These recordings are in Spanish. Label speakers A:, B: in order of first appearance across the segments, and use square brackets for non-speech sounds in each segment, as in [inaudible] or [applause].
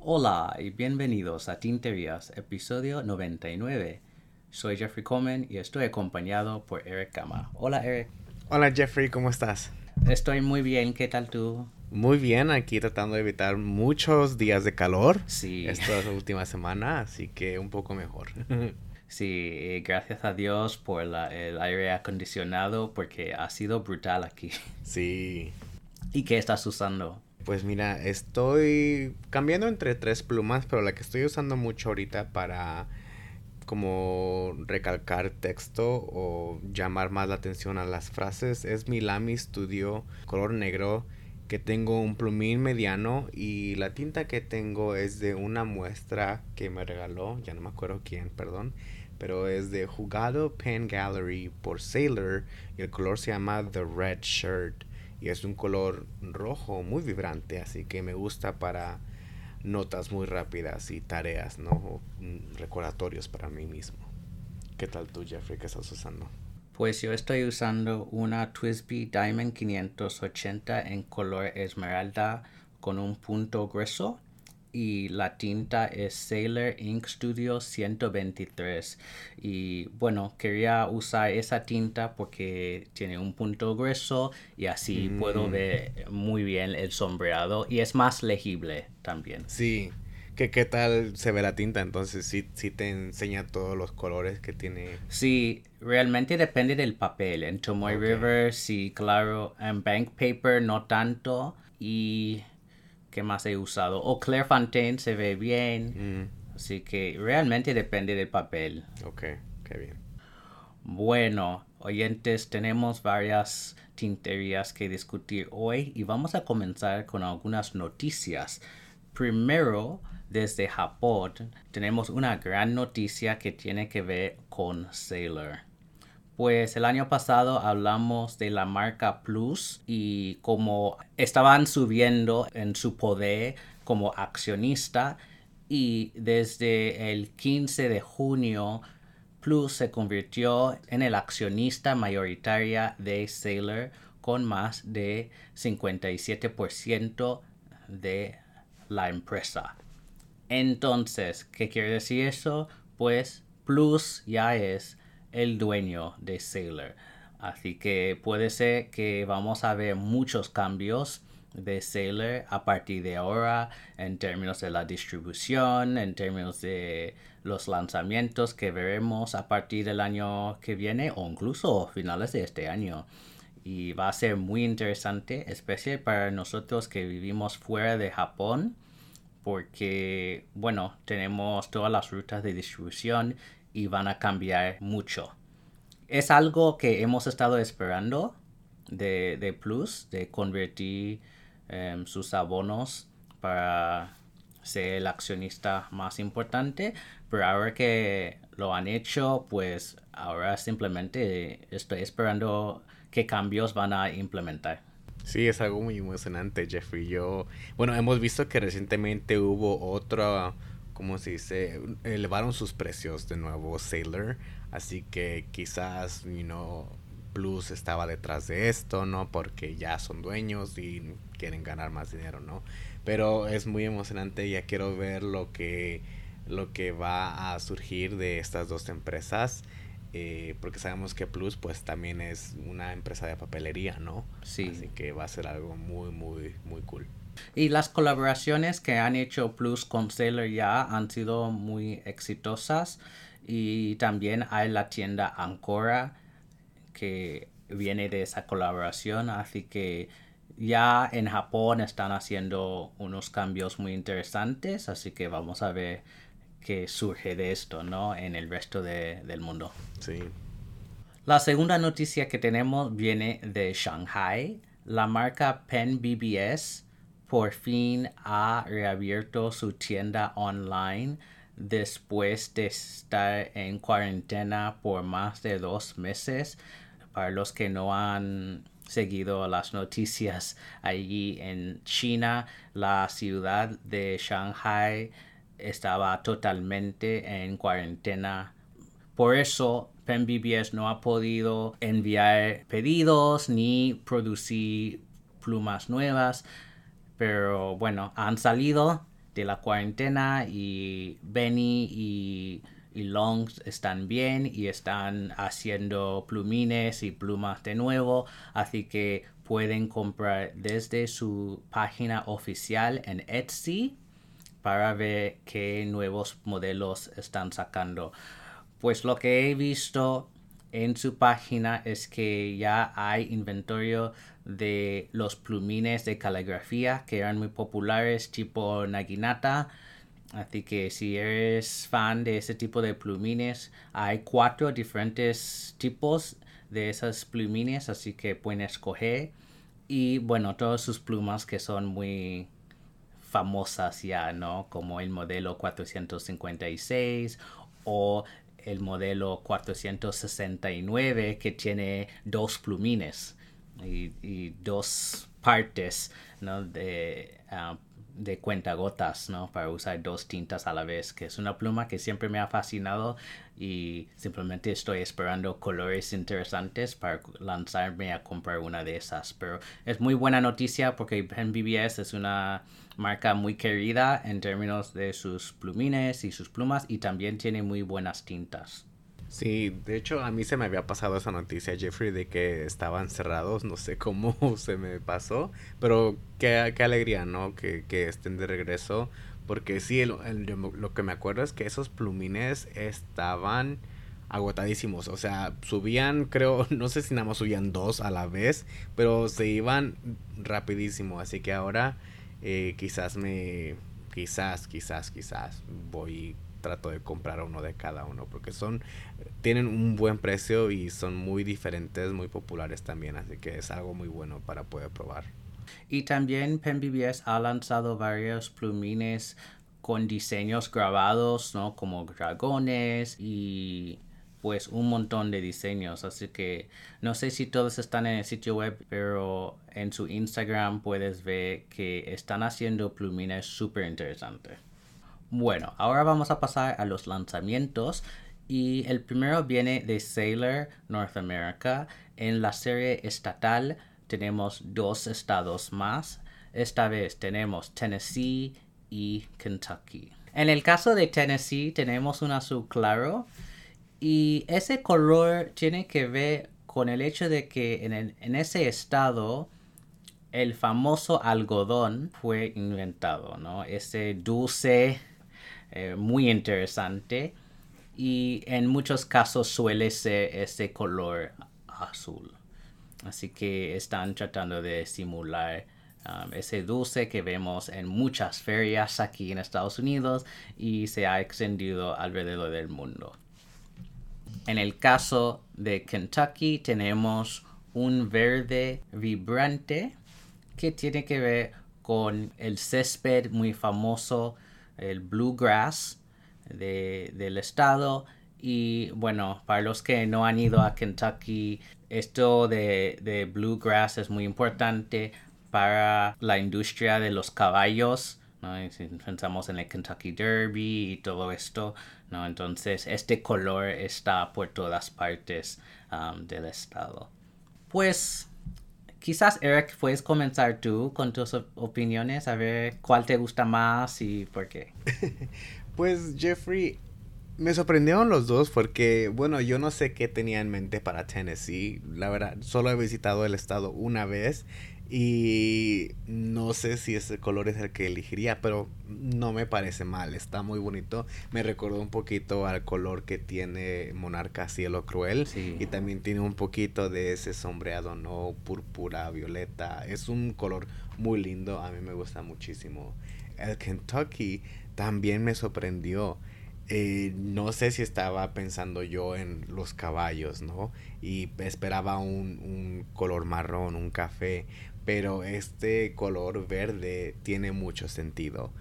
A: Hola y bienvenidos a Tinterías, episodio 99. Soy Jeffrey Coleman y estoy acompañado por Eric Gama. Hola Eric.
B: Hola Jeffrey, ¿cómo estás?
A: Estoy muy bien, ¿qué tal tú?
B: Muy bien, aquí tratando de evitar muchos días de calor.
A: Sí.
B: Esta última semana, así que un poco mejor. [laughs]
A: Sí, gracias a Dios por la, el aire acondicionado porque ha sido brutal aquí. [laughs]
B: Sí.
A: ¿Y qué estás usando?
B: Pues mira, estoy cambiando entre tres plumas, pero la que estoy usando mucho ahorita para como recalcar texto o llamar más la atención a las frases es mi Lamy Studio color negro que tengo un plumín mediano y la tinta que tengo es de una muestra que me regaló, ya no me acuerdo quién, perdón, pero es de Jugado Pen Gallery por Sailor y el color se llama The Red Shirt y es un color rojo muy vibrante, así que me gusta para notas muy rápidas y tareas, ¿no? Mm, recordatorios para mí mismo. ¿Qué tal tú, Jeffrey? ¿Qué estás usando?
A: Pues yo estoy usando una Twisby Diamond 580 en color esmeralda con un punto grueso y la tinta es Sailor Ink Studio 123 y bueno quería usar esa tinta porque tiene un punto grueso y así puedo
B: Mm.
A: ver muy bien el sombreado y es más legible también
B: Sí. ¿Qué, ¿Qué tal se ve la tinta? Entonces sí, sí te enseña todos los colores que tiene.
A: Sí, realmente depende del papel. En Tomoy. River, sí, claro. En Bank Paper no tanto. Y ¿qué más he usado? O Clairefontaine se ve bien.
B: Mm,
A: Así que realmente depende del papel.
B: ok, qué bien.
A: Bueno, oyentes, tenemos varias tinterías que discutir hoy y vamos a comenzar con algunas noticias. Primero, desde Japón, tenemos una gran noticia que tiene que ver con Sailor. Pues el año pasado hablamos de la marca Plus y cómo estaban subiendo en su poder como accionista y desde el 15 de junio Plus se convirtió en el accionista mayoritaria de Sailor con más de 57% de la empresa. Entonces, ¿qué quiere decir eso? Pues Plus ya es el dueño de Sailor. Así que puede ser que vamos a ver muchos cambios de Sailor a partir de ahora en términos de la distribución, en términos de los lanzamientos que veremos a partir del año que viene o incluso finales de este año. Y va a ser muy interesante, especialmente para nosotros que vivimos fuera de Japón porque, bueno, tenemos todas las rutas de distribución y van a cambiar mucho. Es algo que hemos estado esperando de, de Plus, de convertir em, sus abonos para ser el accionista más importante, pero ahora que lo han hecho, pues ahora simplemente estoy esperando qué cambios van a implementar.
B: Sí, es algo muy emocionante, Jeffrey. Yo, bueno, hemos visto que recientemente hubo otra, ¿cómo se dice? Elevaron sus precios de nuevo Sailor, así que quizás, you know, Plus estaba detrás de esto, ¿no? Porque ya son dueños y quieren ganar más dinero, ¿no? Pero es muy emocionante, ya quiero ver lo que lo que va a surgir de estas dos empresas. Eh, porque sabemos que Plus pues también es una empresa de papelería, ¿no?
A: Sí.
B: Así que va a ser algo muy, muy, muy cool.
A: Y las colaboraciones que han hecho Plus con Sailor ya han sido muy exitosas. Y también hay la tienda Ancora que viene de esa colaboración. Así que ya en Japón están haciendo unos cambios muy interesantes. Así que vamos a ver qué surge de esto, ¿no? En el resto de- del mundo.
B: Sí.
A: La segunda noticia que tenemos viene de Shanghai. La marca Pen BBS por fin ha reabierto su tienda online después de estar en cuarentena por más de dos meses. Para los que no han seguido las noticias allí en China, la ciudad de Shanghai estaba totalmente en cuarentena Por eso Pen BBS no ha podido enviar pedidos ni producir plumas nuevas. Pero bueno, han salido de la cuarentena y Benny y, Longs están bien y están haciendo plumines y plumas de nuevo. Así que pueden comprar desde su página oficial en Etsy para ver qué nuevos modelos están sacando. Pues lo que he visto en su página es que ya hay inventario de los plumines de caligrafía que eran muy populares tipo Naginata. Así que si eres fan de ese tipo de plumines, hay cuatro diferentes tipos de esas plumines, así que pueden escoger. Y bueno, todas sus plumas que son muy famosas ya, ¿no? Como el modelo 456 o el modelo 469 que tiene dos plumines y, dos partes, ¿no? De, uh, de cuentagotas, ¿no? Para usar dos tintas a la vez, que es una pluma que siempre me ha fascinado y simplemente estoy esperando colores interesantes para lanzarme a comprar una de esas. Pero es muy buena noticia porque Pen BBS es una marca muy querida en términos de sus plumines y sus plumas y también tiene muy buenas tintas.
B: Sí, de hecho a mí se me había pasado esa noticia, Jeffrey, de que estaban cerrados, no sé cómo [laughs] se me pasó, pero qué, qué alegría, ¿no? Que, que, estén de regreso, porque sí, el, lo que me acuerdo es que esos plumines estaban agotadísimos, o sea, subían, creo, [laughs] no sé si nada más subían dos a la vez, pero se iban rapidísimo, así que ahora eh, quizás me, quizás, quizás, quizás voy trato de comprar uno de cada uno porque son tienen un buen precio y son muy diferentes, muy populares también, así que es algo muy bueno para poder probar.
A: Y también Pen BBS ha lanzado varios plumines con diseños grabados, ¿no? Como dragones y pues un montón de diseños. Así que no sé si todos están en el sitio web, pero en su Instagram puedes ver que están haciendo plumines súper interesantes. Bueno, ahora vamos a pasar a los lanzamientos y el primero viene de Sailor North America. En la serie estatal tenemos dos estados más. Esta vez tenemos Tennessee y Kentucky. En el caso de Tennessee tenemos un azul claro y ese color tiene que ver con el hecho de que en, ese estado el famoso algodón fue inventado, ¿no? Ese dulce eh, muy interesante y en muchos casos suele ser ese color azul. Así que están tratando de simular um, ese dulce que vemos en muchas ferias aquí en Estados Unidos y se ha extendido alrededor del mundo. En el caso de Kentucky tenemos un verde vibrante que tiene que ver con el césped muy famoso el bluegrass del estado. Y bueno, para los que no han ido a Kentucky, esto de, bluegrass es muy importante para la industria de los caballos. pensamos en el Kentucky Derby y todo esto, ¿no? entonces este color está por todas partes um, del estado. Pues Quizás, Eric, puedes comenzar tú con tus opiniones, a ver cuál te gusta más y por qué. [laughs]
B: pues, Jeffrey, me sorprendieron los dos porque, bueno, yo no sé qué tenía en mente para Tennessee. La verdad, solo he visitado el estado una vez y no sé si ese color es el que elegiría, pero no me parece mal, está muy bonito. Me recordó un poquito al color que tiene Monarca Cielo Cruel. Y también tiene un poquito de ese sombreado, ¿no? Púrpura, violeta. Es un color muy lindo, a mí me gusta muchísimo. El Kentucky también me sorprendió. Eh, no sé si estaba pensando yo en los caballos, ¿no? Y esperaba un, un color marrón, un café pero este color verde tiene mucho sentido.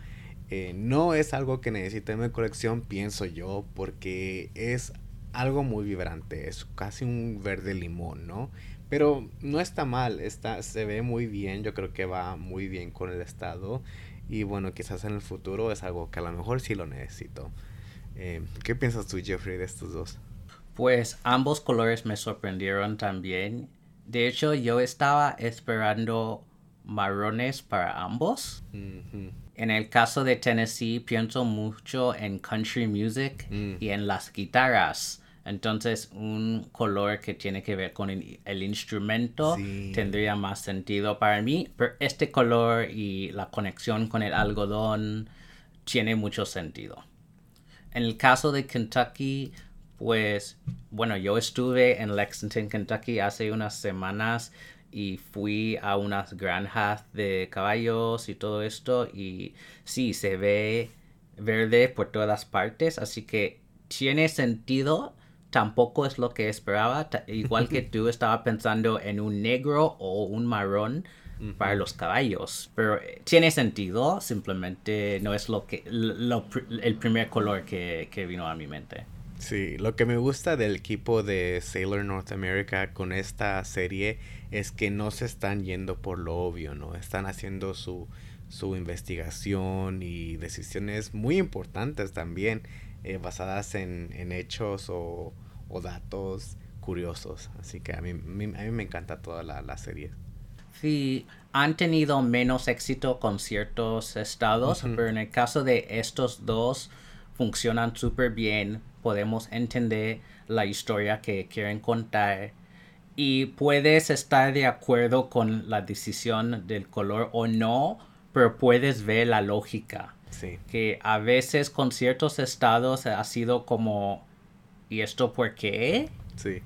B: Eh, no es algo que necesite en mi colección, pienso yo, porque es algo muy vibrante, es casi un verde limón, ¿no? Pero no está mal, está, se ve muy bien, yo creo que va muy bien con el estado y bueno, quizás en el futuro es algo que a lo mejor sí lo necesito. Eh, ¿Qué piensas tú, Jeffrey, de estos dos?
A: Pues ambos colores me sorprendieron también. De hecho, yo estaba esperando marrones para ambos. En el caso de Tennessee, pienso mucho en country music
B: Mm.
A: y en las guitarras. Entonces, un color que tiene que ver con el, el instrumento
B: Sí.
A: tendría más sentido para mí. Pero este color y la conexión con el algodón tiene mucho sentido. En el caso de Kentucky, pues, bueno, yo estuve en Lexington, Kentucky hace unas semanas y fui a unas granjas de caballos y todo esto y sí, se ve verde por todas partes, así que tiene sentido. Tampoco es lo que esperaba. Igual que [laughs] tú estaba pensando en un negro o un marrón para los caballos. Pero eh, tiene sentido, simplemente no es lo que lo el primer color que, que vino a mi mente.
B: Sí, lo que me gusta del equipo de Sailor North America con esta serie es que no se están yendo por lo obvio, ¿no? Están haciendo su, su investigación y decisiones muy importantes también, eh, basadas en, en hechos o, o datos curiosos. Así que a mí, a mí me encanta toda la, la serie.
A: Sí, han tenido menos éxito con ciertos estados, pero en el caso de estos dos funcionan súper bien. Podemos entender la historia que quieren contar y puedes estar de acuerdo con la decisión del color o no, pero puedes ver la lógica.
B: Sí,
A: Que a veces con ciertos estados ha sido como, ¿y esto por qué?
B: sí.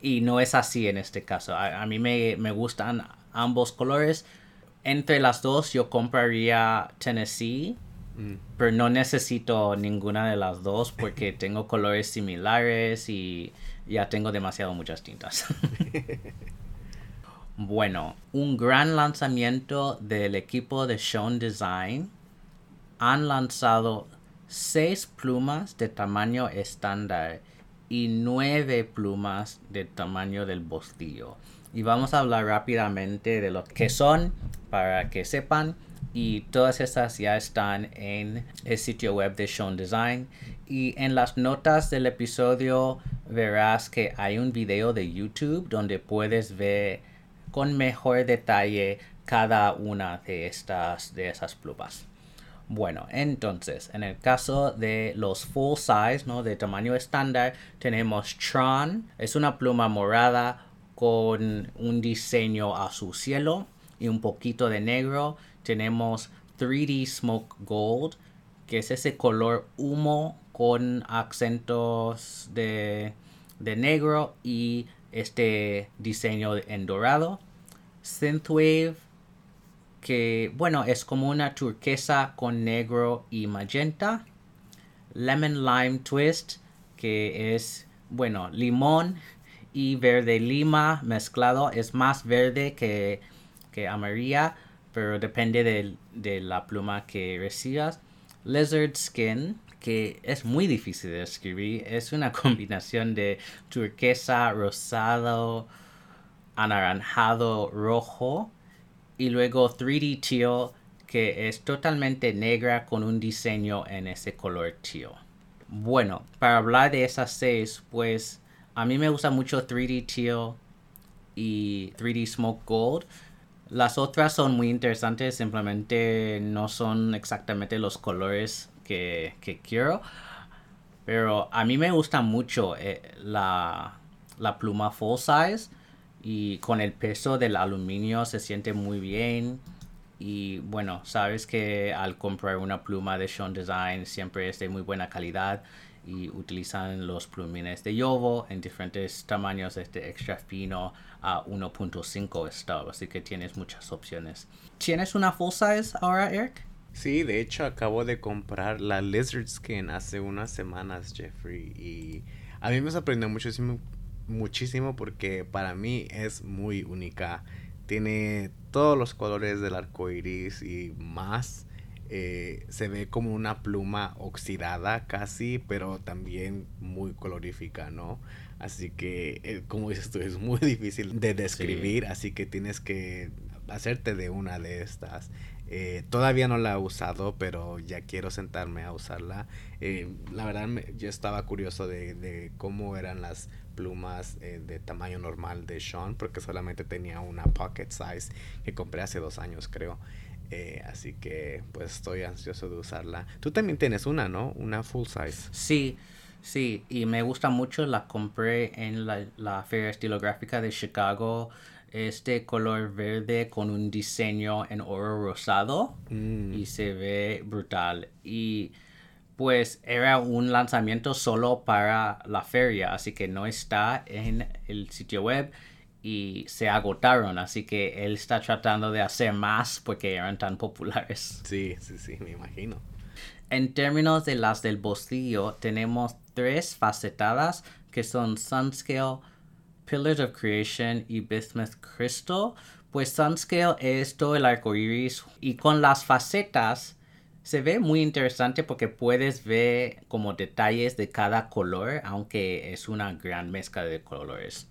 A: Y no es así en este caso. A, a mí me, me gustan ambos colores. Entre las dos yo compraría Tennessee,
B: Mm,
A: pero no necesito ninguna de las dos porque [laughs] tengo colores similares y ya tengo demasiado muchas tintas. [laughs] bueno, un gran lanzamiento del equipo de Sean Design. Han lanzado seis plumas de tamaño estándar y nueve plumas de tamaño del bostillo. Y vamos a hablar rápidamente de lo que son para que sepan. Y todas estas ya están en el sitio web de Sean Design. Y en las notas del episodio verás que hay un video de YouTube donde puedes ver con mejor detalle cada una de estas de esas plumas. Bueno, entonces, en el caso de los full size, ¿no? De tamaño estándar, tenemos Tron. Es una pluma morada con un diseño azul cielo y un poquito de negro. Tenemos 3D Smoke Gold, que es ese color humo con acentos de, de negro y este diseño en dorado. Synthwave, que bueno, es como una turquesa con negro y magenta. Lemon Lime Twist, que es, bueno, limón y verde lima mezclado. Es más verde que, que amarilla, pero depende del- de, la pluma que recibas. Lizard Skin, que es muy difícil de escribir. Es una [laughs] combinación de turquesa, rosado, anaranjado, rojo. Y luego 3D Teal, que es totalmente negra con un diseño en ese color teal. Bueno, para hablar de esas seis, pues a mí me gusta mucho 3D Teal y 3D Smoke Gold. Las otras son muy interesantes, simplemente no son exactamente los colores que, quiero. Pero a mí me gusta mucho eh, la, la pluma full size y con el peso del aluminio se siente muy bien. Y bueno, sabes que al comprar una pluma de Sean Design siempre es de muy buena calidad y utilizan los plumines de Yovo en diferentes tamaños, desde extra fino a 1.5 stub, así que tienes muchas opciones. ¿Tienes una full size ahora, Eric?
B: Sí, de hecho acabo de comprar la Lizard Skin hace unas semanas, Jeffrey, y a mí me sorprendió muchísimo, muchísimo porque para mí es muy única. Tiene todos los colores del arco iris y más. Eh, se ve como una pluma oxidada casi, pero también muy colorífica, ¿no? Así que, eh, como dices tú, es muy [laughs] difícil de describir, así que tienes que hacerte de una de estas. Eh, todavía no la he usado, pero ya quiero sentarme a usarla. La verdad, yo estaba curioso de, cómo eran las plumas de tamaño normal de Sean, porque solamente tenía una pocket size que compré hace dos años, creo. Así que, pues estoy ansioso de usarla. Tú también tienes una, ¿no? Una full size.
A: Sí. Sí, y me gusta mucho, la compré en la, la Feria Estilográfica de Chicago este color verde con un diseño en oro rosado mm. y se ve brutal. Y pues era un lanzamiento solo para la feria, así que no está en el sitio web y se agotaron, así que él está tratando de hacer más porque eran tan populares.
B: Sí, sí, sí, me imagino.
A: En términos de las del bolsillo, tenemos tres facetadas que son Sunscale, Pillars of Creation y Bismuth Crystal, pues Sunscale es todo el arco iris y con las facetas se ve muy interesante porque puedes ver como detalles de cada color, aunque es una gran mezcla de colores.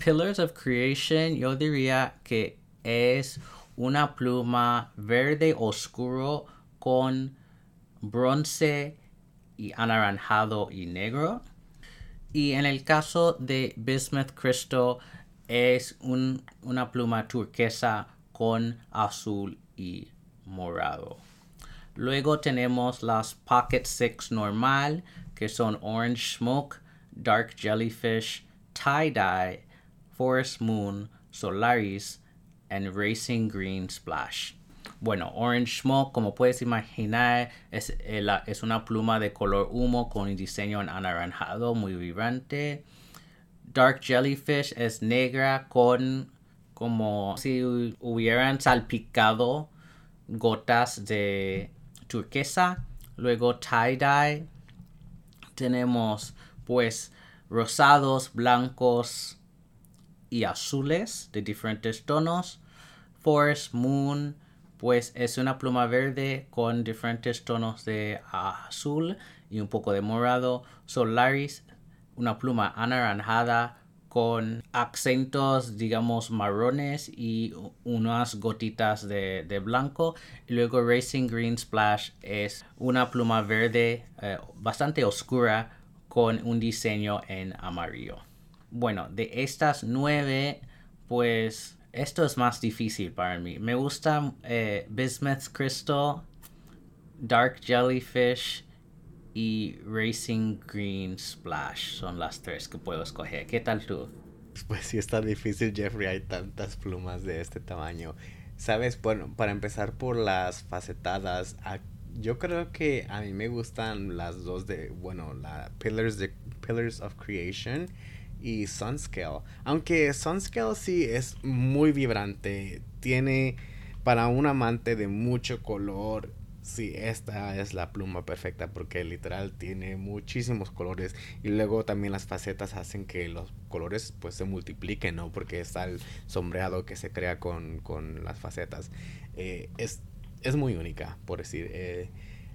A: Pillars of Creation yo diría que es una pluma verde oscuro con bronce y anaranjado y negro. Y en el caso de Bismuth Crystal es una pluma turquesa con azul y morado. Luego tenemos las Pocket Six normal, que son Orange Smoke, Dark Jellyfish, Tie Dye, Forest Moon, Solaris, and Racing Green Splash. Bueno, Orange Smoke, como puedes imaginar, es, eh, es una pluma de color humo con un diseño anaranjado muy vibrante. Dark Jellyfish es negra con como si hubieran salpicado gotas de turquesa. Luego tie-dye. Tenemos pues rosados, blancos y azules de diferentes tonos. Forest Moon pues es una pluma verde con diferentes tonos de azul y un poco de morado. Solaris, una pluma anaranjada con acentos, digamos, marrones y unas gotitas de, blanco. Y luego Racing Green Splash es una pluma verde eh, bastante oscura con un diseño en amarillo. Bueno, de estas nueve, pues esto es más difícil para mí. Me gusta eh, Bismuth Crystal, Dark Jellyfish y Racing Green Splash. Son las tres que puedo escoger. ¿Qué tal tú?
B: Pues sí está difícil, Jeffrey. Hay tantas plumas de este tamaño. Sabes, bueno, para empezar por las facetadas, yo creo que a mí me gustan las dos de, bueno, la Pillars de Pillars of Creation y Sunscale. Aunque Sunscale sí es muy vibrante, tiene para un amante de mucho color, sí, esta es la pluma perfecta porque literal tiene muchísimos colores y luego también las facetas hacen que los colores pues se multipliquen, ¿no? Porque está el sombreado que se crea con, las facetas. Eh, es, es, muy única, por decir. Eh,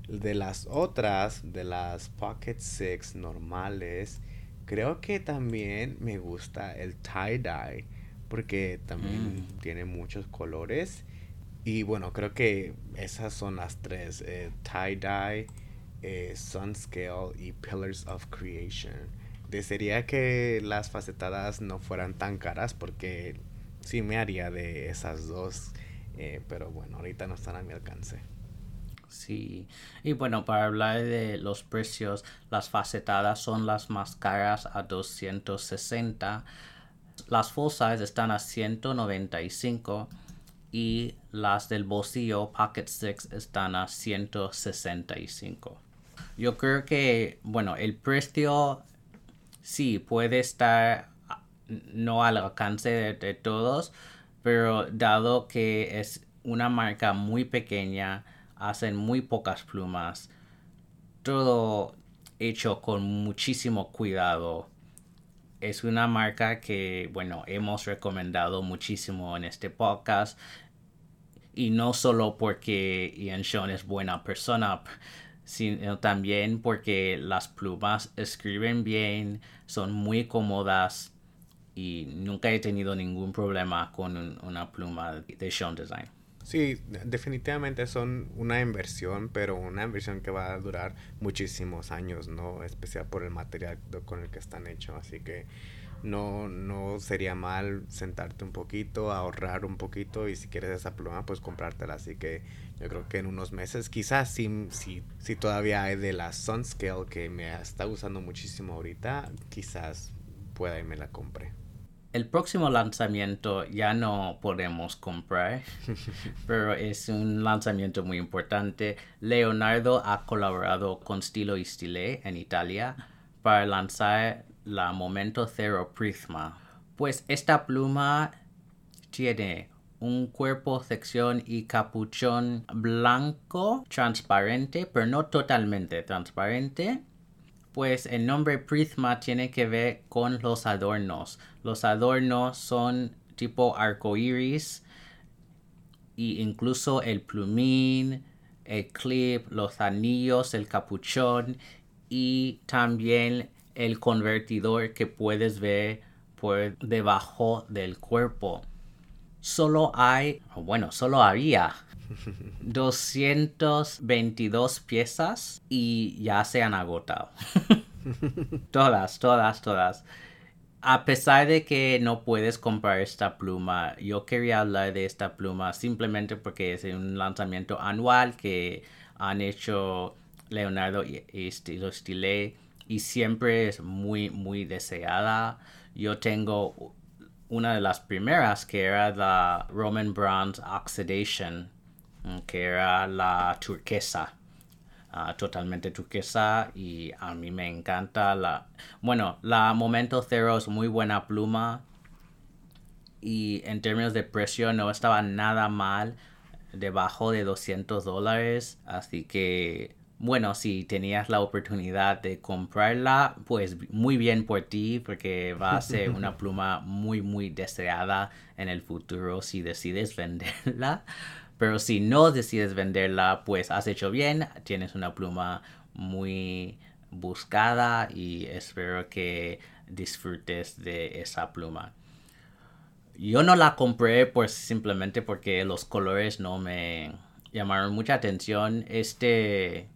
B: de las otras, de las Pocket Six normales, Creo que también me gusta el tie-dye porque también mm. tiene muchos colores. Y bueno, creo que esas son las tres. Eh, tie-dye, eh, Sunscale y Pillars of Creation. Desearía que las facetadas no fueran tan caras porque sí me haría de esas dos. Eh, pero bueno, ahorita no están a mi alcance.
A: Sí, y bueno, para hablar de los precios, las facetadas son las más caras a 260, las full size están a 195 y las del bolsillo Pocket Six están a 165. Yo creo que, bueno, el precio sí puede estar no al alcance de todos, pero dado que es una marca muy pequeña, hacen muy pocas plumas, todo hecho con muchísimo cuidado. Es una marca que, bueno, hemos recomendado muchísimo en este podcast. Y no solo porque Ian Sean es buena persona, sino también porque las plumas escriben bien, son muy cómodas y nunca he tenido ningún problema con una pluma de Sean Design.
B: Sí, definitivamente son una inversión, pero una inversión que va a durar muchísimos años, ¿no? Especial por el material con el que están hechos. Así que no, no sería mal sentarte un poquito, ahorrar un poquito y si quieres esa pluma, pues comprártela. Así que yo creo que en unos meses, quizás si, si, si todavía hay de la Sunscale que me está usando muchísimo ahorita, quizás pueda y me la compre
A: el próximo lanzamiento ya no podemos comprar, [laughs] pero es un lanzamiento muy importante. Leonardo ha colaborado con Stilo y Stile en Italia para lanzar la Momento Zero Prisma. Pues esta pluma tiene un cuerpo, sección y capuchón blanco transparente, pero no totalmente transparente pues el nombre Prisma tiene que ver con los adornos. Los adornos son tipo arcoíris y incluso el plumín, el clip, los anillos, el capuchón y también el convertidor que puedes ver por debajo del cuerpo. Solo hay, bueno, solo había [laughs] 222 piezas y ya se han agotado. [laughs] todas, todas, todas. A pesar de que no puedes comprar esta pluma, yo quería hablar de esta pluma simplemente porque es un lanzamiento anual que han hecho Leonardo y Stile y siempre es muy, muy deseada. Yo tengo una de las primeras que era la Roman Bronze Oxidation que era la turquesa. Ah, totalmente turquesa y a mí me encanta la... Bueno, la Momento Cero es muy buena pluma y en términos de precio no estaba nada mal, debajo de 200 dólares, así que bueno, si tenías la oportunidad de comprarla, pues muy bien por ti, porque va a ser [laughs] una pluma muy, muy deseada en el futuro si decides venderla. Pero si no decides venderla, pues has hecho bien, tienes una pluma muy buscada y espero que disfrutes de esa pluma. Yo no la compré pues simplemente porque los colores no me llamaron mucha atención. Este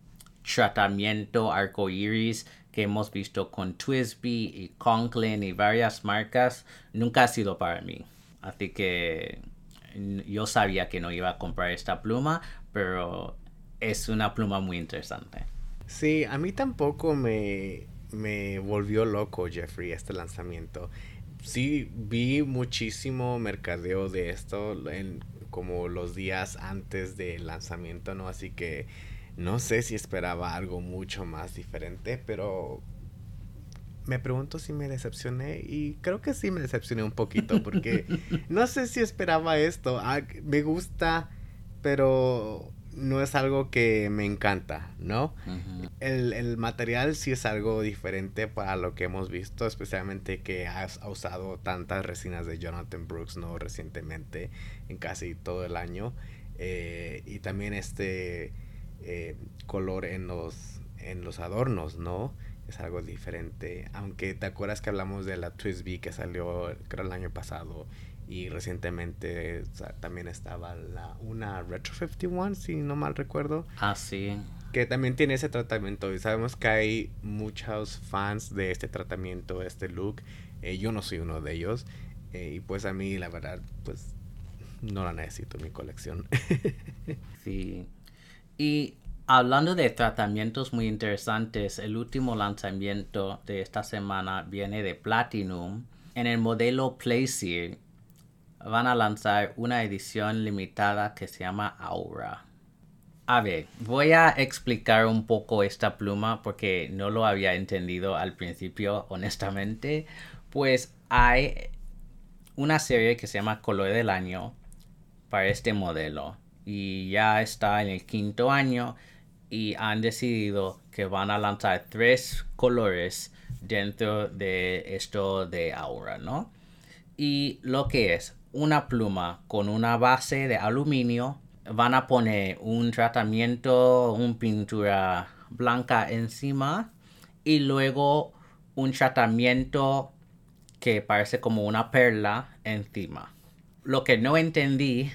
A: tratamiento arcoiris que hemos visto con Twisby y Conklin y varias marcas nunca ha sido para mí. Así que yo sabía que no iba a comprar esta pluma, pero es una pluma muy interesante.
B: Sí, a mí tampoco me, me volvió loco Jeffrey este lanzamiento. Sí, vi muchísimo mercadeo de esto en como los días antes del lanzamiento, ¿no? Así que no sé si esperaba algo mucho más diferente, pero me pregunto si me decepcioné y creo que sí me decepcioné un poquito porque [laughs] no sé si esperaba esto. Ah, me gusta, pero no es algo que me encanta, ¿no? el, material sí es algo diferente para lo que hemos visto, especialmente que has usado tantas resinas de Jonathan Brooks, ¿no? Recientemente, en casi todo el año. Eh, y también este eh, color en los, en los adornos, ¿no? es algo diferente. Aunque te acuerdas que hablamos de la Twisby que salió creo el año pasado y recientemente también estaba la una Retro 51 si no mal recuerdo.
A: Ah, sí.
B: Que también tiene ese tratamiento y sabemos que hay muchos fans de este tratamiento, este look. Eh, yo no soy uno de ellos eh, y pues a mí la verdad pues no la necesito en mi colección. [laughs]
A: sí. Y Hablando de tratamientos muy interesantes, el último lanzamiento de esta semana viene de Platinum. En el modelo Plaisir van a lanzar una edición limitada que se llama Aura. A ver, voy a explicar un poco esta pluma porque no lo había entendido al principio, honestamente. Pues hay una serie que se llama Color del Año para este modelo y ya está en el quinto año y han decidido que van a lanzar tres colores dentro de esto de Aura, ¿no? Y lo que es una pluma con una base de aluminio, van a poner un tratamiento, una pintura blanca encima y luego un tratamiento que parece como una perla encima. Lo que no entendí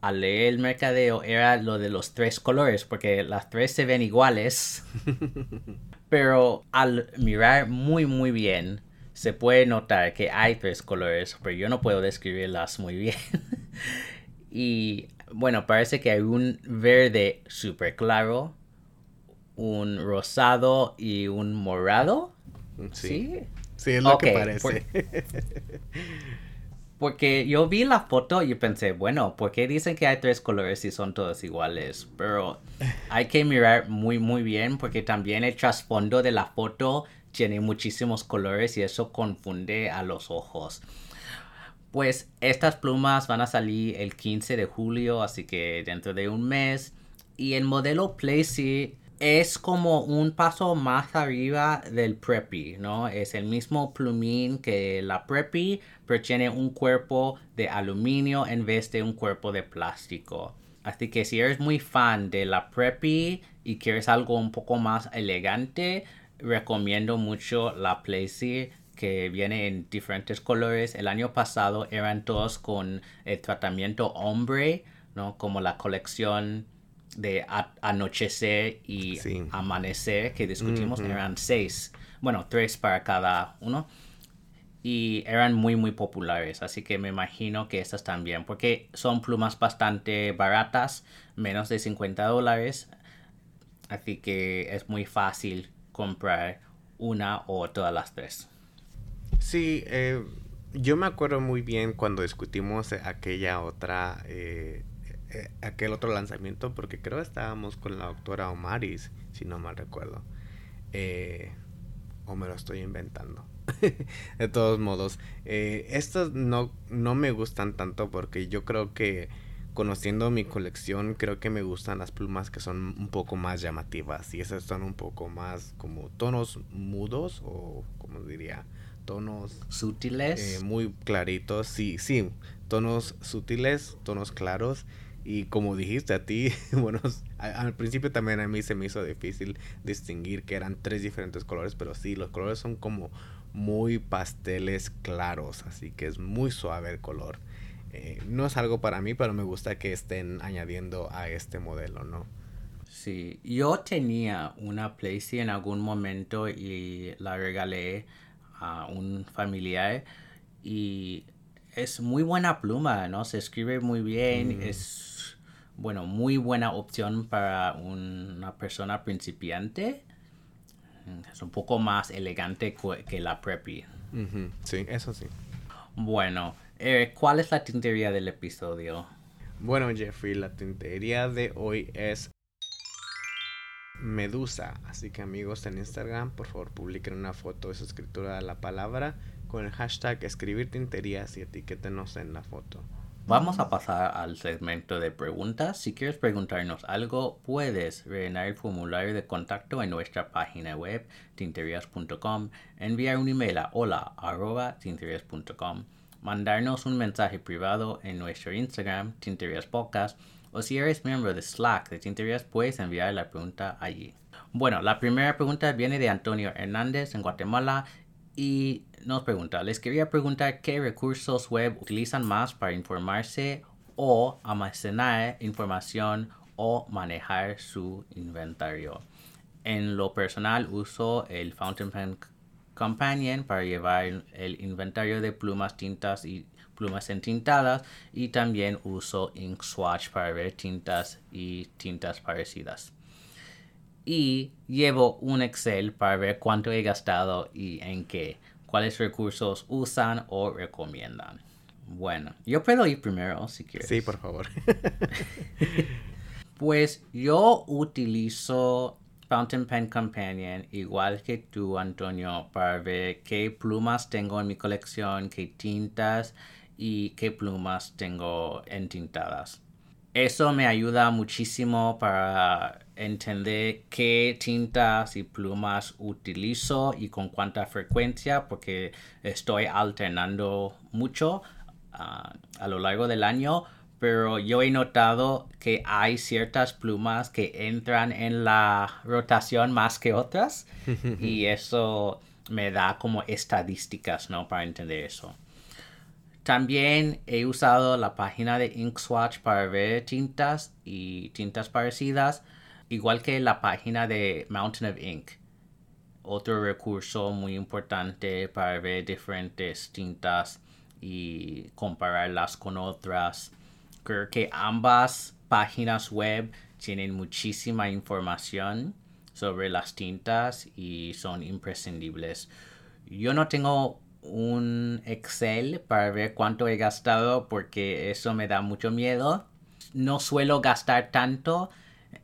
A: al leer el mercadeo era lo de los tres colores, porque las tres se ven iguales. [laughs] pero al mirar muy muy bien, se puede notar que hay tres colores, pero yo no puedo describirlas muy bien. [laughs] y bueno, parece que hay un verde súper claro, un rosado y un morado.
B: Sí. Sí, es lo que parece. [laughs]
A: porque yo vi la foto y pensé, bueno, ¿por qué dicen que hay tres colores si son todos iguales? Pero hay que mirar muy, muy bien porque también el trasfondo de la foto tiene muchísimos colores y eso confunde a los ojos. Pues estas plumas van a salir el 15 de julio, así que dentro de un mes. Y el modelo Placy es como un paso más arriba del Preppy, ¿no? Es el mismo plumín que la Preppy, pero tiene un cuerpo de aluminio en vez de un cuerpo de plástico. Así que si eres muy fan de la Preppy y quieres algo un poco más elegante, recomiendo mucho la Placy que viene en diferentes colores. El año pasado eran todos con el tratamiento hombre, ¿no? Como la colección de anochecer y amanecer que discutimos eran seis. Bueno, tres para cada uno. Y eran muy, muy populares. Así que me imagino que estas también. Porque son plumas bastante baratas. Menos de 50 dólares. Así que es muy fácil comprar una o todas las tres.
B: Sí, eh, yo me acuerdo muy bien cuando discutimos aquella otra eh, eh, aquel otro lanzamiento porque creo que estábamos con la doctora Omaris, si no mal recuerdo. Eh, o me lo estoy inventando. [laughs] de todos modos, eh, estos no, no me gustan tanto porque yo creo que conociendo mi colección, creo que me gustan las plumas que son un poco más llamativas y esas son un poco más como tonos mudos o como diría, tonos
A: sutiles.
B: muy claritos, sí, sí, tonos sutiles, tonos claros y como dijiste a ti, [laughs] bueno, al principio también a mí se me hizo difícil distinguir que eran tres diferentes colores, pero sí, los colores son como muy pasteles claros, así que es muy suave el color. Eh, no es algo para mí, pero me gusta que estén añadiendo a este modelo, ¿no?
A: Sí, yo tenía una Playsee en algún momento y la regalé a un familiar y es muy buena pluma, ¿no? Se escribe muy bien, mm. es bueno, muy buena opción para una persona principiante. Es un poco más elegante que la Preppy.
B: Sí, eso sí.
A: Bueno, eh, ¿cuál es la tintería del episodio?
B: Bueno, Jeffrey, la tintería de hoy es Medusa. Así que amigos en Instagram, por favor publiquen una foto de su escritura de la palabra con el hashtag escribir tinterías y etiquétenos en la foto.
A: Vamos a pasar al segmento de preguntas. Si quieres preguntarnos algo, puedes rellenar el formulario de contacto en nuestra página web tinterias.com, enviar un email a hola mandarnos un mensaje privado en nuestro Instagram Tinterias Podcast o si eres miembro de Slack de Tinterias puedes enviar la pregunta allí. Bueno, la primera pregunta viene de Antonio Hernández en Guatemala y nos pregunta, les quería preguntar qué recursos web utilizan más para informarse o almacenar información o manejar su inventario. En lo personal uso el Fountain Pen Companion para llevar el inventario de plumas, tintas y plumas entintadas y también uso InkSwatch para ver tintas y tintas parecidas y llevo un Excel para ver cuánto he gastado y en qué, cuáles recursos usan o recomiendan. Bueno, yo puedo ir primero si quieres.
B: Sí, por favor. [laughs]
A: pues yo utilizo Fountain Pen Companion igual que tú, Antonio, para ver qué plumas tengo en mi colección, qué tintas y qué plumas tengo entintadas. Eso me ayuda muchísimo para entender qué tintas y plumas utilizo y con cuánta frecuencia porque estoy alternando mucho ah, a lo largo del año pero yo he notado que hay ciertas plumas que entran en la rotación más que otras [laughs] y eso me da como estadísticas no para entender eso. También he usado la página de Inkswatch para ver tintas y tintas parecidas, igual que la página de Mountain of Ink. Otro recurso muy importante para ver diferentes tintas y compararlas con otras. Creo que ambas páginas web tienen muchísima información sobre las tintas y son imprescindibles. Yo no tengo un Excel para ver cuánto he gastado porque eso me da mucho miedo. No suelo gastar tanto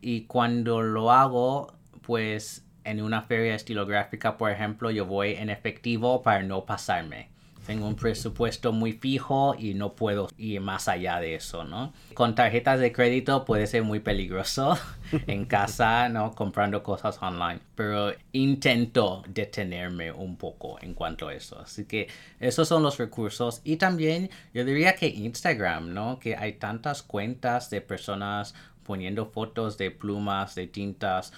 A: y cuando lo hago, pues en una feria estilográfica, por ejemplo, yo voy en efectivo para no pasarme. Tengo un presupuesto muy fijo y no puedo ir más allá de eso, ¿no? Con tarjetas de crédito puede ser muy peligroso [laughs] en casa, ¿no? Comprando cosas online. Pero intento detenerme un poco en cuanto a eso. Así que esos son los recursos. Y también yo diría que Instagram, ¿no? Que hay tantas cuentas de personas poniendo fotos de plumas, de tintas.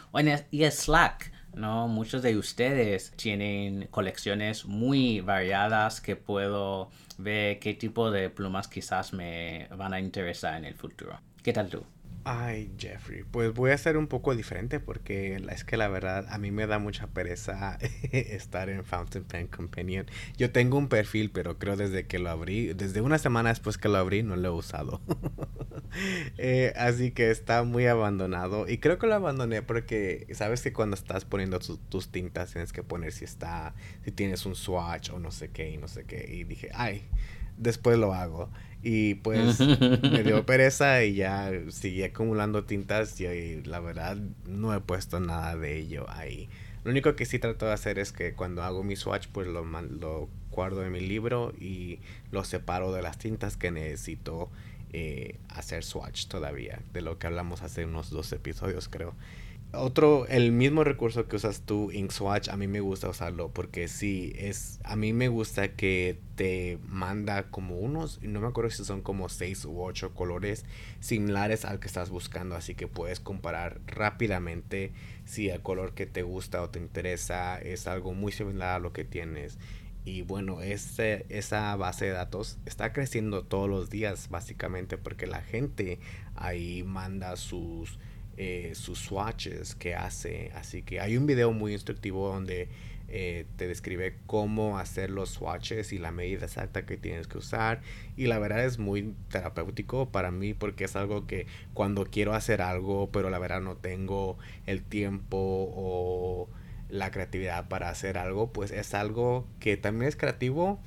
A: Y Slack ¿no? Muchos de ustedes tienen colecciones muy variadas que puedo ver qué tipo de plumas quizás me van a interesar en el futuro. ¿Qué tal tú?
B: Ay, Jeffrey, pues voy a ser un poco diferente porque es que la verdad a mí me da mucha pereza [laughs] estar en Fountain Pen Companion. Yo tengo un perfil, pero creo desde que lo abrí, desde una semana después que lo abrí, no lo he usado. [laughs] Eh, así que está muy abandonado y creo que lo abandoné porque sabes que cuando estás poniendo tus tintas tienes que poner si está, si tienes un swatch o no sé qué y no sé qué. Y dije, ay, después lo hago. Y pues [laughs] me dio pereza y ya seguí acumulando tintas y, la verdad no he puesto nada de ello ahí. Lo único que sí trato de hacer es que cuando hago mi swatch pues lo, lo guardo en mi libro y lo separo de las tintas que necesito eh, hacer swatch todavía, de lo que hablamos hace unos dos episodios creo. Otro, el mismo recurso que usas tú, InkSwatch, a mí me gusta usarlo porque sí, es, a mí me gusta que te manda como unos, no me acuerdo si son como seis u ocho colores similares al que estás buscando, así que puedes comparar rápidamente si el color que te gusta o te interesa es algo muy similar a lo que tienes. Y bueno, esa base de datos está creciendo todos los días, básicamente, porque la gente ahí manda sus eh, sus swatches que hace. Así que hay un video muy instructivo donde eh, te describe cómo hacer los swatches y la medida exacta que tienes que usar. Y la verdad es muy terapéutico para mí porque es algo que cuando quiero hacer algo, pero la verdad no tengo el tiempo o la creatividad para hacer algo, pues es algo que también es creativo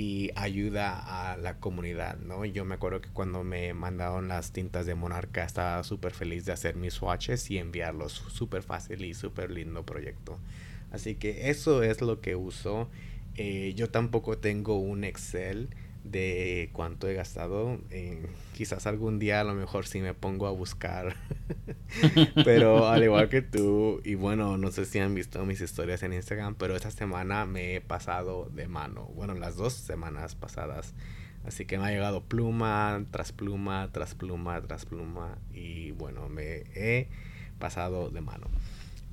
B: y ayuda a la comunidad, ¿no? Yo me acuerdo que cuando me mandaron las tintas de Monarca estaba súper feliz de hacer mis swatches y enviarlos, súper fácil y súper lindo proyecto. Así que eso es lo que uso. Eh, yo tampoco tengo un Excel de cuánto he gastado. Eh, quizás algún día a lo mejor sí me pongo a buscar. [laughs] pero al igual que tú, y bueno, no sé si han visto mis historias en Instagram, pero esta semana me he pasado de mano. Bueno, las dos semanas pasadas. Así que me ha llegado pluma tras pluma, tras pluma, tras pluma. Y bueno, me he pasado de mano.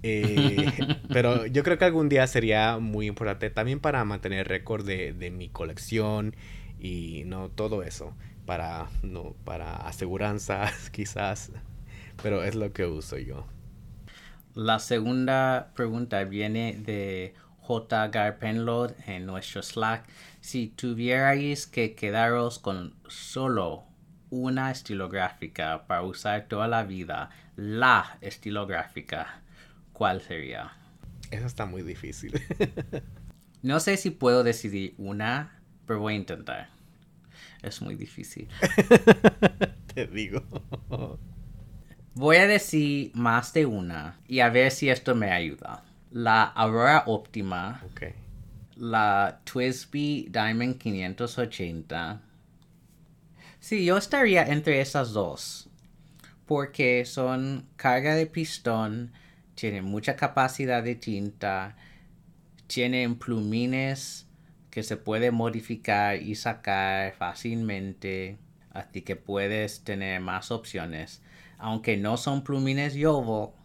B: Eh, [laughs] pero yo creo que algún día sería muy importante también para mantener récord de, de mi colección y no todo eso para no para aseguranzas [laughs] quizás pero es lo que uso yo
A: la segunda pregunta viene de J. Garpenlod en nuestro Slack. Si tuvierais que quedaros con solo una estilográfica para usar toda la vida, la estilográfica, ¿cuál sería?
B: Eso está muy difícil. [laughs]
A: no sé si puedo decidir una pero voy a intentar. Es muy difícil. [laughs]
B: Te digo.
A: Voy a decir más de una y a ver si esto me ayuda. La Aurora Óptima.
B: Okay.
A: La Twisby Diamond 580. Sí, yo estaría entre esas dos. Porque son carga de pistón, tienen mucha capacidad de tinta, tienen plumines que se puede modificar y sacar fácilmente, así que puedes tener más opciones. Aunque no son plumines Yovo,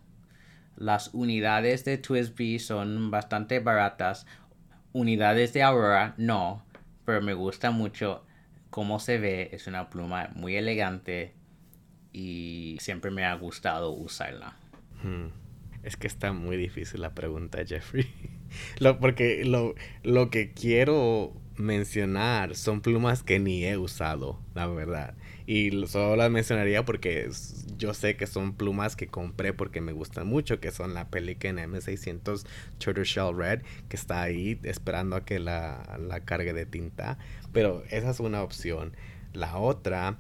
A: las unidades de Twisby son bastante baratas. Unidades de Aurora no, pero me gusta mucho. cómo se ve, es una pluma muy elegante y siempre me ha gustado usarla.
B: Hmm. Es que está muy difícil la pregunta, Jeffrey. [laughs] lo, porque lo, lo que quiero mencionar son plumas que ni he usado, la verdad. Y solo las mencionaría porque yo sé que son plumas que compré porque me gustan mucho, que son la Pelican M600 Shell Red, que está ahí esperando a que la, la cargue de tinta. Pero esa es una opción. La otra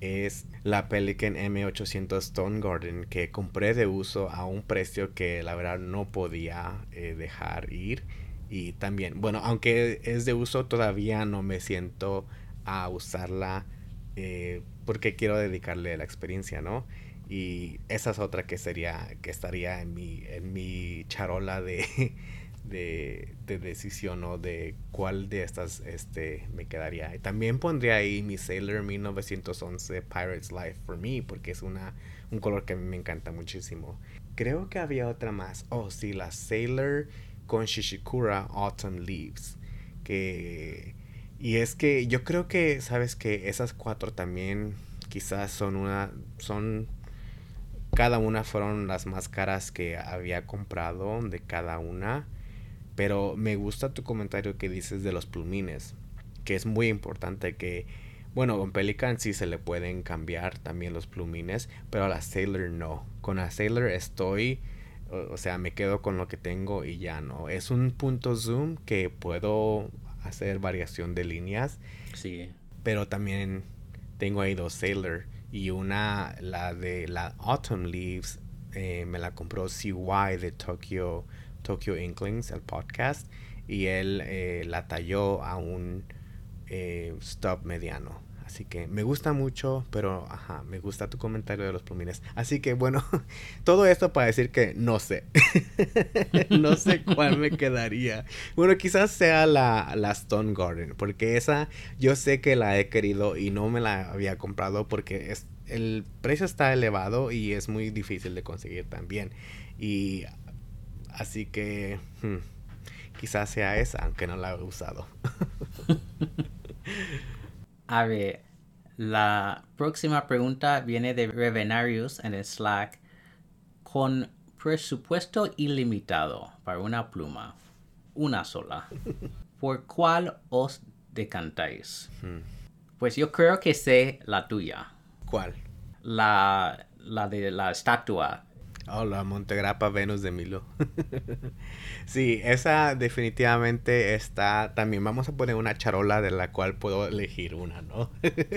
B: es la Pelican M800 Stone Garden que compré de uso a un precio que la verdad no podía eh, dejar ir. Y también, bueno, aunque es de uso, todavía no me siento a usarla eh, porque quiero dedicarle la experiencia, ¿no? Y esa es otra que sería, que estaría en mi, en mi charola de, de, decisión o de cuál de estas este, me quedaría. también pondría ahí mi Sailor 1911 Pirates Life for Me porque es una, un color que a mí me encanta muchísimo. Creo que había otra más. Oh, sí, la Sailor con Shishikura Autumn Leaves. Que... Y es que yo creo que, sabes que esas cuatro también quizás son una... Son cada una fueron las más caras que había comprado de cada una. Pero me gusta tu comentario que dices de los plumines, que es muy importante que, bueno, con Pelican sí se le pueden cambiar también los plumines, pero a la Sailor no. Con la Sailor estoy, o, sea, me quedo con lo que tengo y ya no. Es un punto zoom que puedo hacer variación de líneas.
A: Sí.
B: Pero también tengo ahí dos Sailor y una, la de la Autumn Leaves, eh, me la compró CY de Tokyo Tokyo Inklings, el podcast, y él eh, la talló a un eh, stop mediano. Así que me gusta mucho, pero ajá, me gusta tu comentario de los plumines. Así que bueno, [laughs] todo esto para decir que no sé. [laughs] no sé cuál me quedaría. Bueno, quizás sea la, la, Stone Garden, porque esa yo sé que la he querido y no me la había comprado porque el precio está elevado y es muy difícil de conseguir también. Y Así que hmm, quizás sea esa, aunque no la he usado. [laughs]
A: A ver, la próxima pregunta viene de Revenarius en el Slack. Con presupuesto ilimitado para una pluma, una sola, [laughs] ¿por cuál os decantáis? Hmm. Pues yo creo que sé la tuya.
B: ¿Cuál?
A: La, la de la estatua
B: Oh, la Montegrappa Venus de Milo. [laughs] sí, esa definitivamente está. También vamos a poner una charola de la cual puedo elegir una, ¿no?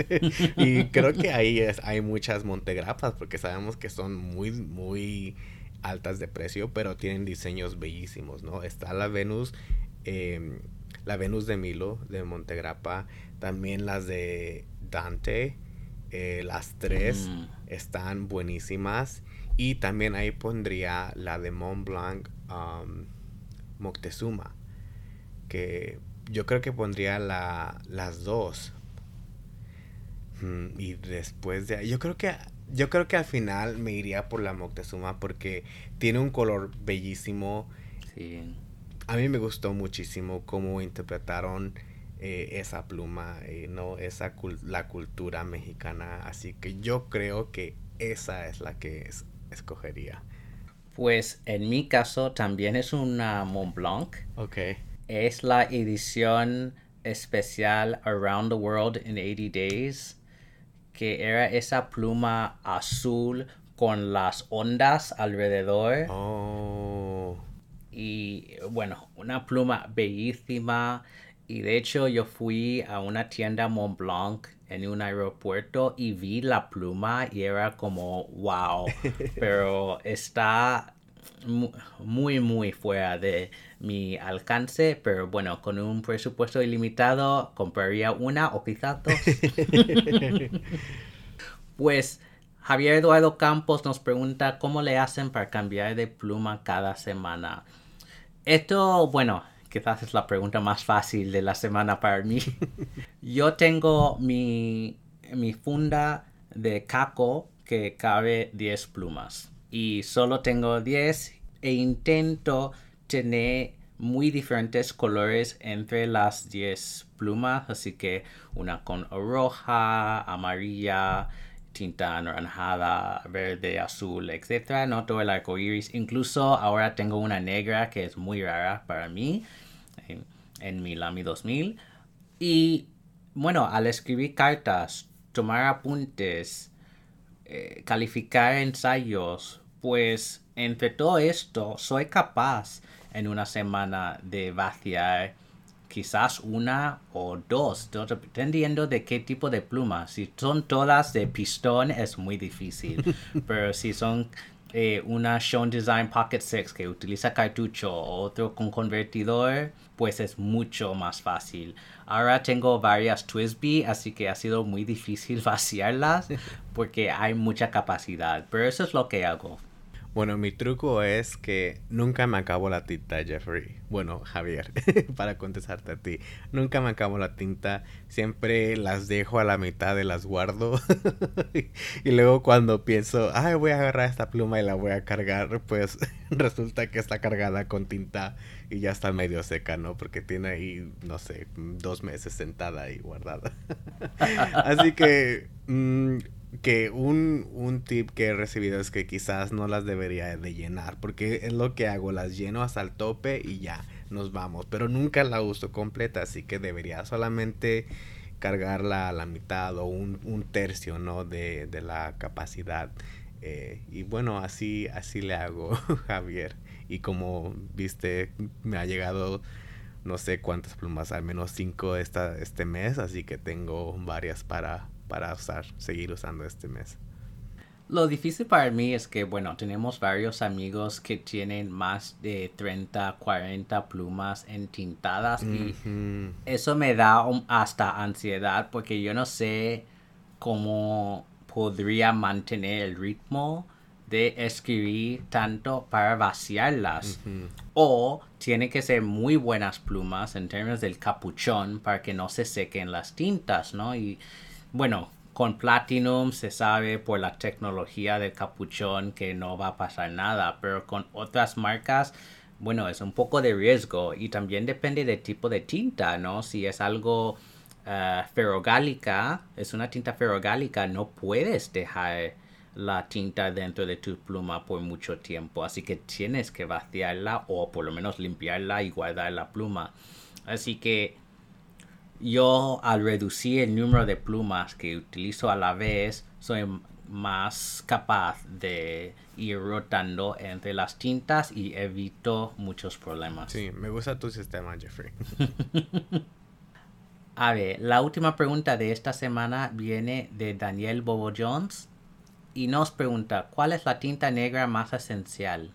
B: [laughs] y creo que ahí es, hay muchas Montegrappas porque sabemos que son muy, muy altas de precio, pero tienen diseños bellísimos, ¿no? Está la Venus, em, la Venus de Milo de Montegrappa, también las de Dante, eh, las tres mm. están buenísimas. Y también ahí pondría la de Mont Blanc um, Moctezuma. Que yo creo que pondría la, las dos. Mm, y después de yo creo que yo creo que al final me iría por la Moctezuma porque tiene un color bellísimo.
A: Sí.
B: A mí me gustó muchísimo cómo interpretaron eh, esa pluma, eh, no esa la cultura mexicana. Así que yo creo que esa es la que es escogería?
A: Pues en mi caso también es una Mont Blanc.
B: Ok.
A: Es la edición especial Around the World in 80 Days, que era esa pluma azul con las ondas alrededor.
B: Oh.
A: Y bueno, una pluma bellísima. Y de hecho yo fui a una tienda Mont Blanc en un aeropuerto y vi la pluma y era como, wow, [laughs] pero está muy, muy fuera de mi alcance, pero bueno, con un presupuesto ilimitado compraría una o quizás dos. [laughs] pues Javier Eduardo Campos nos pregunta cómo le hacen para cambiar de pluma cada semana. Esto, bueno, quizás es la pregunta más fácil de la semana para mí. [laughs] Yo tengo mi, mi funda de caco que cabe 10 plumas y solo tengo 10 e intento tener muy diferentes colores entre las 10 plumas, así que una con roja, amarilla, tinta anaranjada, verde, azul, etc. No todo el arco iris. Incluso ahora tengo una negra que es muy rara para mí en, en mi Lamy 2000. Y bueno, al escribir cartas, tomar apuntes, eh, calificar ensayos, pues entre todo esto soy capaz en una semana de vaciar quizás una o dos, dependiendo de qué tipo de pluma. Si son todas de pistón es muy difícil, [laughs] pero si son eh, una Sean Design Pocket 6 que utiliza cartucho o otro con convertidor, pues es mucho más fácil. Ahora tengo varias Twisby, así que ha sido muy difícil [laughs] vaciarlas porque hay mucha capacidad, pero eso es lo que hago.
B: Bueno, mi truco es que nunca me acabo la tinta, Jeffrey. Bueno, Javier, [laughs] para contestarte a ti. Nunca me acabo la tinta. Siempre las dejo a la mitad y las guardo. [laughs] y luego cuando pienso, ay, voy a agarrar esta pluma y la voy a cargar, pues [laughs] resulta que está cargada con tinta y ya está medio seca, ¿no? Porque tiene ahí, no sé, dos meses sentada y guardada. Así que... Mm, que un, un, tip que he recibido es que quizás no las debería de llenar, porque es lo que hago, las lleno hasta el tope y ya, nos vamos, pero nunca la uso completa, así que debería solamente cargarla a la mitad o un, un tercio, ¿no? De, de la capacidad. Eh, y bueno, así, así le hago, [laughs] Javier. Y como viste, me ha llegado no sé cuántas plumas, al menos cinco esta, este mes, así que tengo varias para, para usar, seguir usando este mes.
A: Lo difícil para mí es que, bueno, tenemos varios amigos que tienen más de 30, 40 plumas entintadas y eso me da hasta ansiedad porque yo no sé cómo podría mantener el ritmo de escribir tanto para vaciarlas. O tiene que ser muy buenas plumas en términos del capuchón para que no se sequen las tintas, ¿no? Y bueno, con Platinum se sabe por la tecnología del capuchón que no va a pasar nada, pero con otras marcas, bueno, es un poco de riesgo y también depende del tipo de tinta, ¿no? Si es algo uh, ferrogálica, es una tinta ferrogálica, no puedes dejar la tinta dentro de tu pluma por mucho tiempo, así que tienes que vaciarla o por lo menos limpiarla y guardar la pluma. Así que yo al reducir el número de plumas que utilizo a la vez, soy más capaz de ir rotando entre las tintas y evito muchos problemas.
B: Sí, me gusta tu sistema, Jeffrey. [laughs]
A: a ver, la última pregunta de esta semana viene de Daniel Bobo Jones y nos pregunta, ¿cuál es la tinta negra más esencial?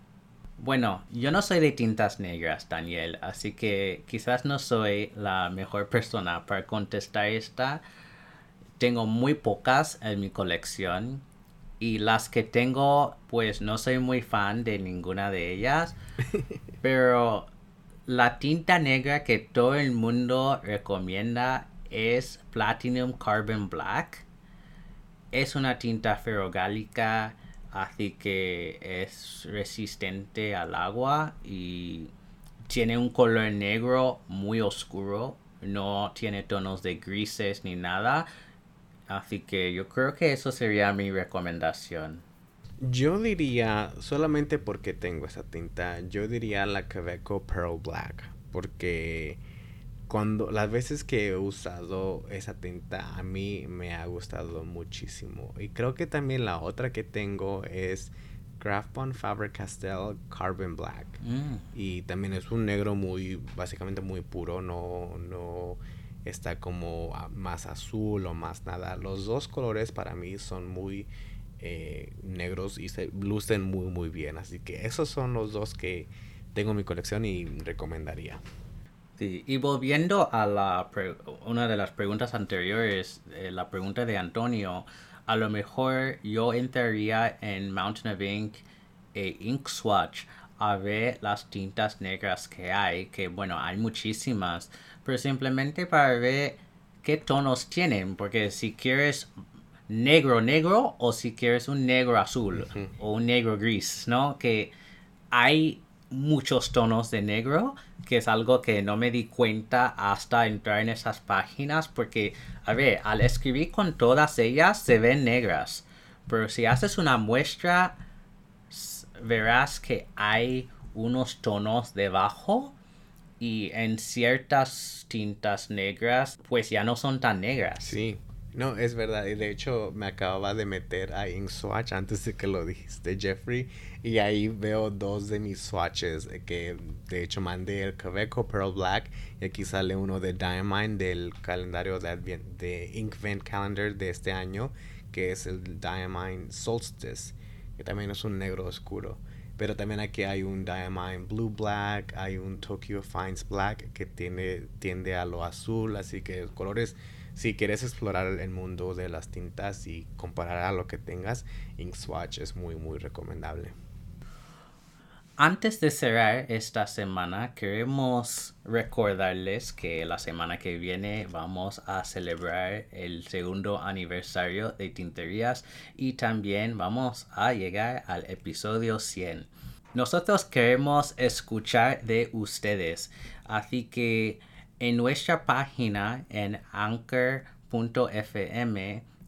A: Bueno, yo no soy de tintas negras, Daniel, así que quizás no soy la mejor persona para contestar esta. Tengo muy pocas en mi colección y las que tengo, pues no soy muy fan de ninguna de ellas. [laughs] pero la tinta negra que todo el mundo recomienda es Platinum Carbon Black. Es una tinta ferrogálica así que es resistente al agua y tiene un color negro muy oscuro, no tiene tonos de grises ni nada, así que yo creo que eso sería mi recomendación.
B: Yo diría, solamente porque tengo esa tinta, yo diría la Quebeco Pearl Black, porque cuando las veces que he usado esa tinta a mí me ha gustado muchísimo. Y creo que también la otra que tengo es Craft Bond Faber Castell Carbon Black. Mm. y también es un negro muy básicamente muy puro no no está como más azul o más nada. Los dos colores para mí son muy eh, negros y se lucen muy muy bien. Así que esos son los dos que tengo en mi colección y recomendaría
A: y volviendo a la una de las preguntas anteriores, eh, la pregunta de Antonio, a lo mejor yo entraría en Mountain of Ink e Ink Swatch a ver las tintas negras que hay, que bueno, hay muchísimas, pero simplemente para ver qué tonos tienen, porque si quieres negro negro o si quieres un negro azul o un negro gris, ¿no? Que hay muchos tonos de negro, que es algo que no me di cuenta hasta entrar en esas páginas, porque, a ver, al escribir con todas ellas se ven negras, pero si haces una muestra, verás que hay unos tonos debajo y en ciertas tintas negras, pues ya no son tan negras.
B: Sí, no, es verdad. Y de hecho me acababa de meter a Ink Swatch antes de que lo dijiste, Jeffrey. Y ahí veo dos de mis swatches que de hecho mandé el Caveco Pearl Black. Y aquí sale uno de Diamine del calendario de, de Inkvent Calendar de este año. Que es el Diamine Solstice. Que también es un negro oscuro. Pero también aquí hay un Diamine Blue Black, hay un Tokyo Fines Black que tiene, tiende a lo azul, así que colores, si quieres explorar el mundo de las tintas y comparar a lo que tengas, Ink Swatch es muy muy recomendable.
A: Antes de cerrar esta semana, queremos recordarles que la semana que viene vamos a celebrar el segundo aniversario de Tinterías y también vamos a llegar al episodio 100. Nosotros queremos escuchar de ustedes, así que en nuestra página en anchor.fm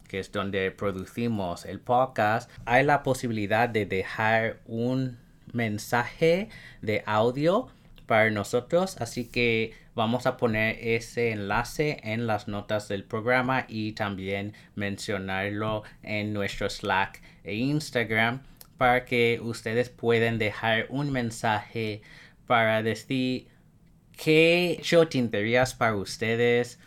A: que es donde producimos el podcast, hay la posibilidad de dejar un mensaje de audio para nosotros, así que vamos a poner ese enlace en las notas del programa y también mencionarlo en nuestro Slack e Instagram para que ustedes puedan dejar un mensaje para decir qué hecho tinterías para ustedes,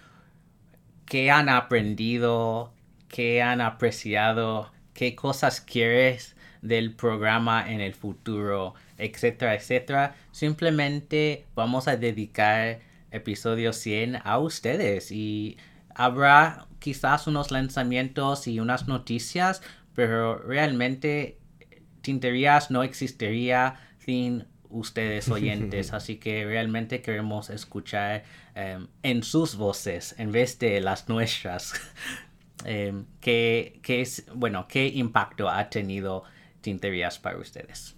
A: qué han aprendido, qué han apreciado, qué cosas quieres del programa en el futuro, etcétera, etcétera. Simplemente vamos a dedicar episodio 100 a ustedes y habrá quizás unos lanzamientos y unas noticias, pero realmente Tinterías no existiría sin ustedes oyentes, [laughs] así que realmente queremos escuchar em, en sus voces en vez de las nuestras. [laughs] Em, qué, es, bueno, qué impacto ha tenido tinterías para ustedes.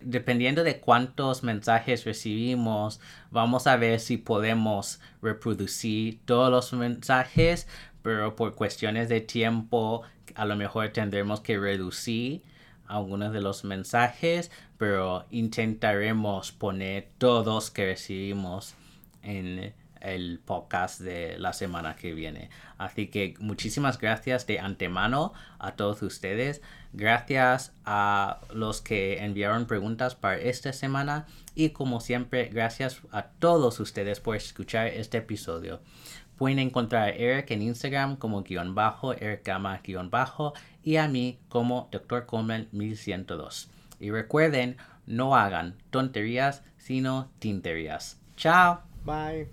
A: Dependiendo de cuántos mensajes recibimos, vamos a ver si podemos reproducir todos los mensajes, pero por cuestiones de tiempo a lo mejor tendremos que reducir algunos de los mensajes, pero intentaremos poner todos que recibimos en el podcast de la semana que viene. Así que muchísimas gracias de antemano a todos ustedes. Gracias a los que enviaron preguntas para esta semana. Y como siempre, gracias a todos ustedes por escuchar este episodio. Pueden encontrar a Eric en Instagram como guion bajo, Eric Gama guion bajo y a mí como Dr. Coleman 1102. Y recuerden, no hagan tonterías, sino tinterías. Chao.
B: Bye.